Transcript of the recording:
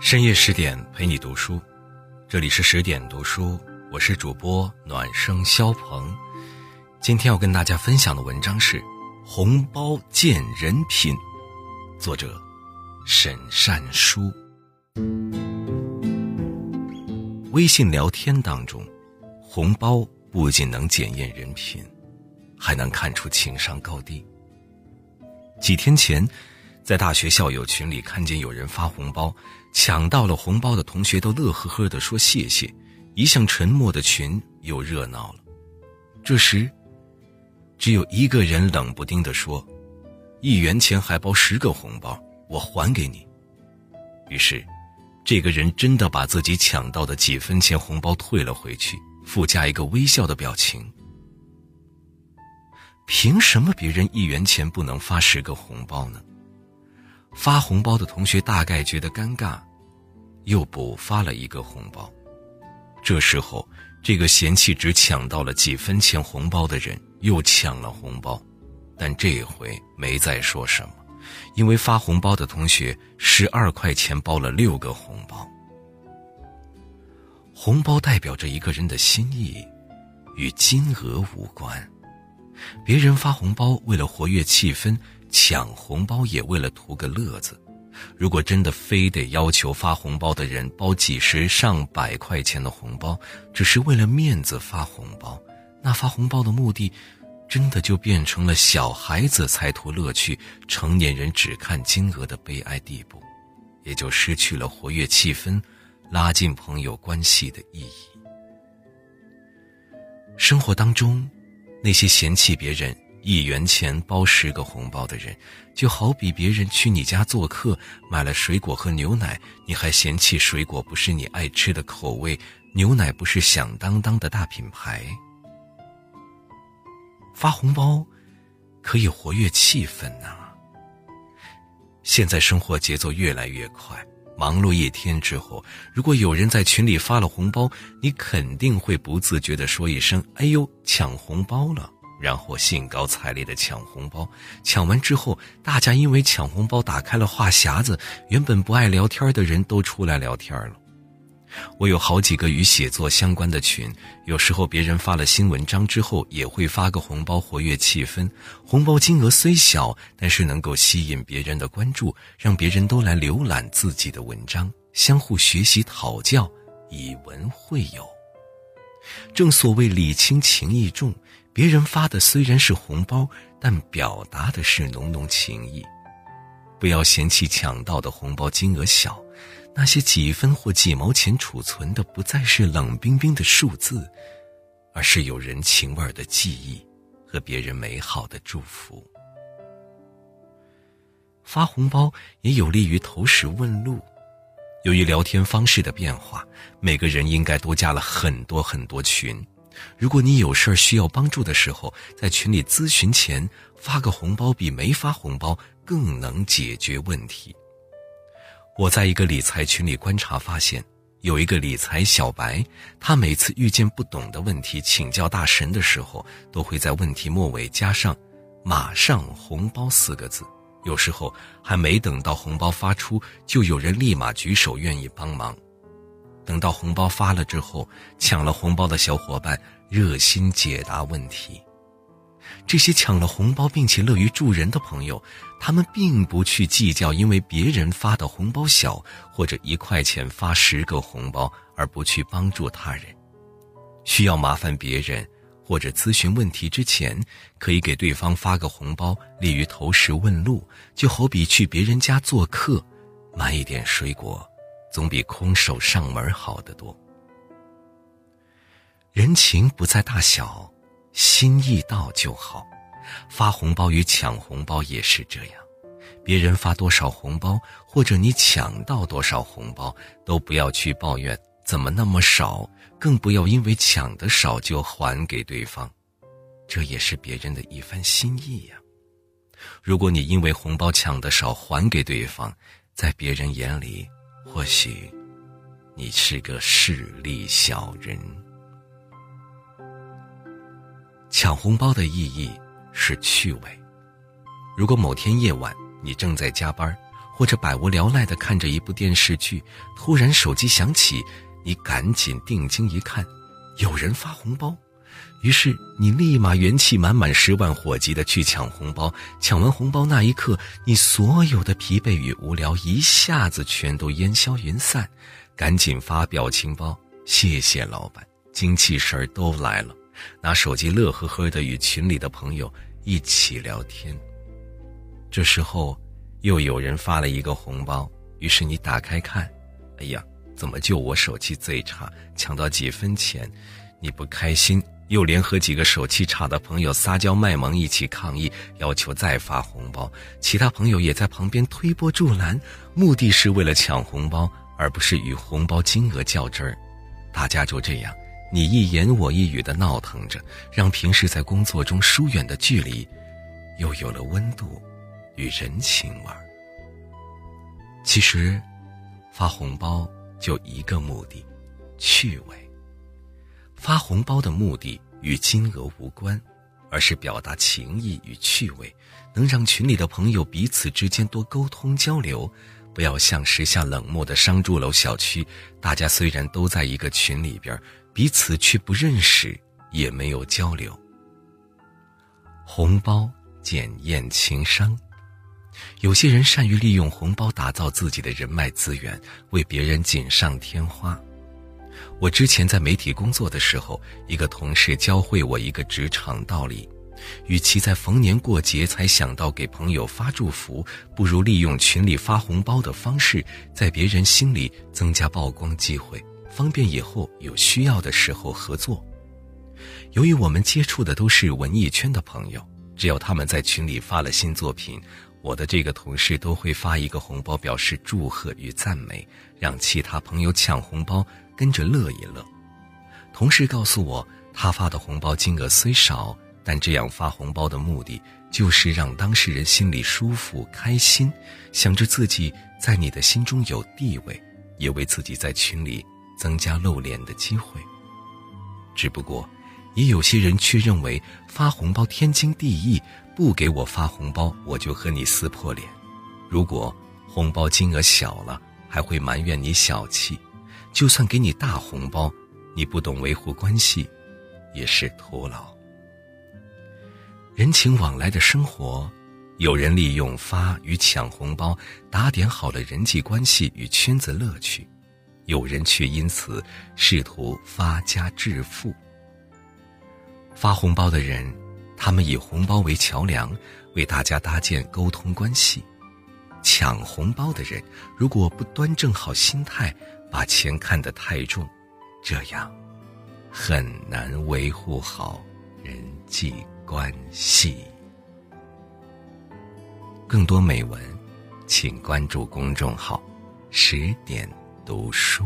深夜十点陪你读书，这里是十点读书，我是主播暖声肖鹏。今天要跟大家分享的文章是《红包见人品》，作者沈善书。微信聊天当中，红包不仅能检验人品，还能看出情商高低。几天前。在大学校友群里看见有人发红包，抢到了红包的同学都乐呵呵地说谢谢，一向沉默的群又热闹了。这时，只有一个人冷不丁地说：“一元钱还包十个红包，我还给你。”于是，这个人真的把自己抢到的几分钱红包退了回去，附加一个微笑的表情。凭什么别人一元钱不能发十个红包呢？发红包的同学大概觉得尴尬，又补发了一个红包。这时候，这个嫌弃只抢到了几分钱红包的人又抢了红包，但这回没再说什么，因为发红包的同学十二块钱包了六个红包。红包代表着一个人的心意，与金额无关。别人发红包为了活跃气氛。抢红包也为了图个乐子，如果真的非得要求发红包的人包几十上百块钱的红包，只是为了面子发红包，那发红包的目的，真的就变成了小孩子才图乐趣，成年人只看金额的悲哀地步，也就失去了活跃气氛、拉近朋友关系的意义。生活当中，那些嫌弃别人。一元钱包十个红包的人，就好比别人去你家做客，买了水果和牛奶，你还嫌弃水果不是你爱吃的口味，牛奶不是响当当的大品牌。发红包可以活跃气氛呐。现在生活节奏越来越快，忙碌一天之后，如果有人在群里发了红包，你肯定会不自觉地说一声：“哎呦，抢红包了。”然后兴高采烈的抢红包，抢完之后，大家因为抢红包打开了话匣子，原本不爱聊天的人都出来聊天了。我有好几个与写作相关的群，有时候别人发了新文章之后，也会发个红包活跃气氛。红包金额虽小，但是能够吸引别人的关注，让别人都来浏览自己的文章，相互学习讨教，以文会友。正所谓礼轻情意重。别人发的虽然是红包，但表达的是浓浓情谊。不要嫌弃抢到的红包金额小，那些几分或几毛钱储存的不再是冷冰冰的数字，而是有人情味的记忆和别人美好的祝福。发红包也有利于投石问路。由于聊天方式的变化，每个人应该多加了很多很多群。如果你有事儿需要帮助的时候，在群里咨询前发个红包，比没发红包更能解决问题。我在一个理财群里观察发现，有一个理财小白，他每次遇见不懂的问题请教大神的时候，都会在问题末尾加上“马上红包”四个字。有时候还没等到红包发出，就有人立马举手愿意帮忙。等到红包发了之后，抢了红包的小伙伴热心解答问题。这些抢了红包并且乐于助人的朋友，他们并不去计较因为别人发的红包小或者一块钱发十个红包而不去帮助他人。需要麻烦别人或者咨询问题之前，可以给对方发个红包，利于投石问路。就好比去别人家做客，买一点水果。总比空手上门好得多。人情不在大小，心意到就好。发红包与抢红包也是这样，别人发多少红包，或者你抢到多少红包，都不要去抱怨怎么那么少，更不要因为抢的少就还给对方，这也是别人的一番心意呀。如果你因为红包抢的少还给对方，在别人眼里。或许，你是个势利小人。抢红包的意义是趣味。如果某天夜晚你正在加班，或者百无聊赖地看着一部电视剧，突然手机响起，你赶紧定睛一看，有人发红包。于是你立马元气满满、十万火急的去抢红包。抢完红包那一刻，你所有的疲惫与无聊一下子全都烟消云散，赶紧发表情包，谢谢老板，精气神儿都来了。拿手机乐呵呵的与群里的朋友一起聊天。这时候，又有人发了一个红包，于是你打开看，哎呀，怎么就我手气最差，抢到几分钱？你不开心。又联合几个手气差的朋友撒娇卖萌，一起抗议，要求再发红包。其他朋友也在旁边推波助澜，目的是为了抢红包，而不是与红包金额较真儿。大家就这样你一言我一语的闹腾着，让平时在工作中疏远的距离，又有了温度与人情味儿。其实，发红包就一个目的，趣味。发红包的目的与金额无关，而是表达情谊与趣味，能让群里的朋友彼此之间多沟通交流，不要像时下冷漠的商住楼小区，大家虽然都在一个群里边，彼此却不认识，也没有交流。红包检验情商，有些人善于利用红包打造自己的人脉资源，为别人锦上添花。我之前在媒体工作的时候，一个同事教会我一个职场道理：，与其在逢年过节才想到给朋友发祝福，不如利用群里发红包的方式，在别人心里增加曝光机会，方便以后有需要的时候合作。由于我们接触的都是文艺圈的朋友，只要他们在群里发了新作品，我的这个同事都会发一个红包表示祝贺与赞美，让其他朋友抢红包。跟着乐一乐，同事告诉我，他发的红包金额虽少，但这样发红包的目的就是让当事人心里舒服开心，想着自己在你的心中有地位，也为自己在群里增加露脸的机会。只不过，也有些人却认为发红包天经地义，不给我发红包我就和你撕破脸。如果红包金额小了，还会埋怨你小气。就算给你大红包，你不懂维护关系，也是徒劳。人情往来的生活，有人利用发与抢红包打点好了人际关系与圈子乐趣，有人却因此试图发家致富。发红包的人，他们以红包为桥梁，为大家搭建沟通关系；抢红包的人，如果不端正好心态。把钱看得太重，这样很难维护好人际关系。更多美文，请关注公众号“十点读书”。